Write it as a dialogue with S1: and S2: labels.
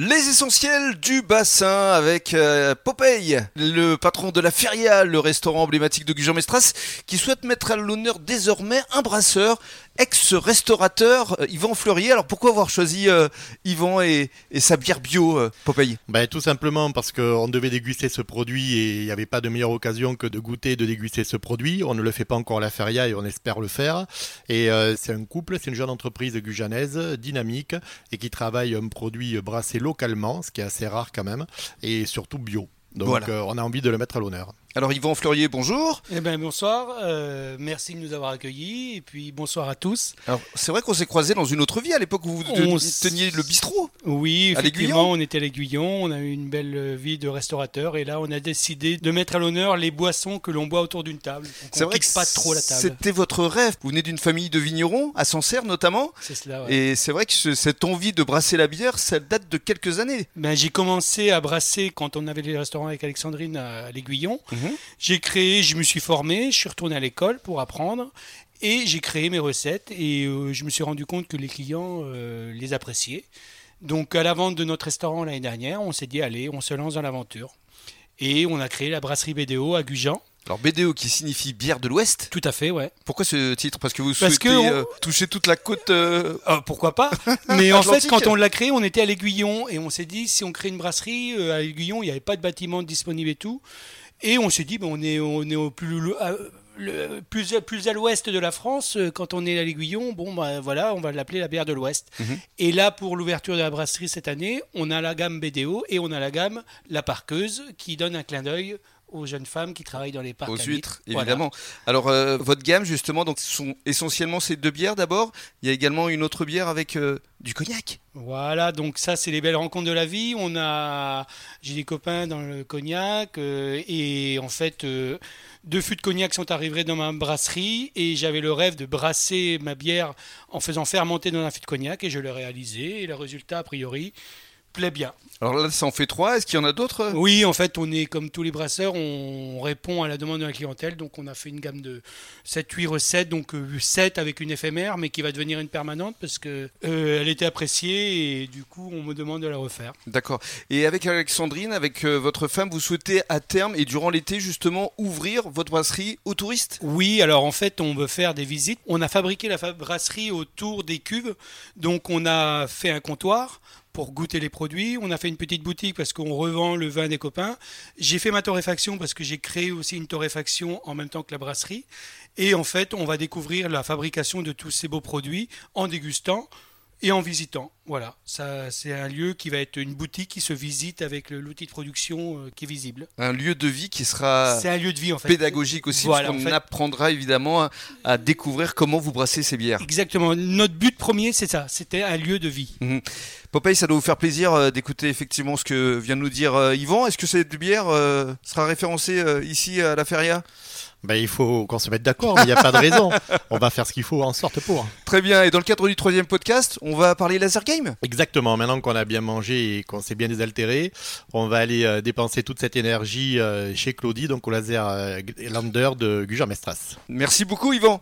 S1: Les essentiels du bassin avec euh, Popeye, le patron de la Feria, le restaurant emblématique de Gujan-Mestras, qui souhaite mettre à l'honneur désormais un brasseur, ex-restaurateur, euh, Yvan Fleurier. Alors pourquoi avoir choisi euh, Yvan et, sa bière bio, Popeye?
S2: Ben, tout simplement parce qu'on devait déguster ce produit et il n'y avait pas de meilleure occasion que de goûter et de déguster ce produit. On ne le fait pas encore à la Feria et on espère le faire. Et c'est un couple, c'est une jeune entreprise gujanaise, dynamique et qui travaille un produit brassé localement, ce qui est assez rare quand même, et surtout bio. Donc
S1: Voilà.
S2: euh, on a envie de le mettre à l'honneur.
S1: Alors Yvan Fleurier, bonjour.
S3: Eh ben bonsoir, euh, merci de nous avoir accueillis et puis bonsoir à tous.
S1: Alors c'est vrai qu'on s'est croisés dans une autre vie à l'époque où vous
S3: On
S1: teniez le bistrot.
S3: Oui,
S1: À
S3: effectivement,
S1: l'Aiguillon
S3: on était à l'Aiguillon, on a eu une belle vie de restaurateur et là on a décidé de mettre à l'honneur les boissons que l'on boit autour d'une table.
S1: C'est vrai que
S3: pas trop la table.
S1: c'était votre rêve. Vous venez d'une famille de vignerons, à Sancerre notamment.
S3: C'est cela. ouais.
S1: Et c'est vrai que ce- cette envie de brasser la bière, ça date de quelques années.
S3: Ben, j'ai commencé à brasser quand on avait les restaurants avec Alexandrine à, l'Aiguillon.
S1: Mhm.
S3: J'ai créé, je me suis formé, je suis retourné à l'école pour apprendre et j'ai créé mes recettes et euh, je me suis rendu compte que les clients euh, les appréciaient. Donc à la vente de notre restaurant l'année dernière, on s'est dit allez, on se lance dans l'aventure. Et on a créé la brasserie BDO à Gujan.
S1: Alors BDO qui signifie bière de l'Ouest.
S3: Tout à fait, ouais.
S1: Pourquoi ce titre? Parce que vous
S3: Parce
S1: souhaitez
S3: que on-
S1: euh, toucher toute la côte. euh,
S3: Euh, pourquoi pas Mais en fait, quand on l'a créé, on était à l'Aiguillon et on s'est dit si on crée une brasserie à l'Aiguillon, il n'y avait pas de bâtiment disponible et tout. Et on s'est dit ben, on est on est au plus à- le- plus plus à l'ouest de la France. Quand on est à l'Aiguillon, bon ben voilà, on va l'appeler la bière de l'Ouest.
S1: Mhm.
S3: Et là, pour l'ouverture de la brasserie cette année, on a la gamme BDO et on a la gamme La Parqueuse qui donne un clin d'œil aux jeunes femmes qui travaillent dans les parcs
S1: aux
S3: à
S1: huîtres,
S3: Voilà.
S1: évidemment. Alors, euh, votre gamme, justement, donc, sont essentiellement ces deux bières d'abord. Il y a également une autre bière avec euh, du cognac.
S3: Voilà, donc ça c'est les belles rencontres de la vie. On a, j'ai des copains dans le cognac euh, et en fait deux fûts de cognac sont arrivés dans ma brasserie et j'avais le rêve de brasser ma bière en faisant fermenter dans un fût de cognac et je l'ai réalisé et le résultat a priori plaît bien.
S1: Alors là, ça en fait trois. Est-ce qu'il y en a d'autres?
S3: Oui, en fait, on est comme tous les brasseurs, on répond à la demande de la clientèle. Donc, on a fait une gamme de 7-8 recettes, donc 7 avec une éphémère, mais qui va devenir une permanente parce que euh, elle était appréciée et du coup, on me demande de la refaire.
S1: D'accord. Et avec Alexandrine, avec euh, votre femme, vous souhaitez à terme et durant l'été, justement, ouvrir votre brasserie aux touristes?
S3: Oui, alors en fait, on veut faire des visites. On a fabriqué la brasserie autour des cuves. Donc, on a fait un comptoir pour goûter les produits. On a fait une petite boutique parce qu'on revend le vin des copains. J'ai fait ma torréfaction parce que j'ai créé aussi une torréfaction en même temps que la brasserie. Et en fait, on va découvrir la fabrication de tous ces beaux produits en dégustant et en visitant. Voilà, ça c'est un lieu qui va être une boutique qui se visite avec le- l'outil de production euh, qui est visible.
S1: Un lieu de vie qui sera
S3: C'est un lieu de vie en fait.
S1: pédagogique aussi,
S3: Voilà,
S1: parce qu'on
S3: en fait.
S1: apprendra évidemment à, à découvrir comment vous brassez ces bières.
S3: Exactement. Notre but premier, c'est ça. C'était un lieu de vie.
S1: Popeye, ça doit vous faire plaisir euh, d'écouter effectivement ce que vient de nous dire euh, Yvan. Est-ce que cette bière euh, sera référencée ici à la Feria?
S2: Ben, il faut qu'on se mette d'accord, mais il n'y a pas de raison. On va faire ce qu'il faut en sorte pour.
S1: Très bien. Et dans le cadre du troisième podcast, on va parler laser game.
S2: Exactement, maintenant qu'on a bien mangé et qu'on s'est bien désaltéré, on va aller euh, dépenser toute cette énergie euh, chez Claudie, donc au laser euh, Lander de Gujan-Mestras.
S1: Merci beaucoup, Yvan.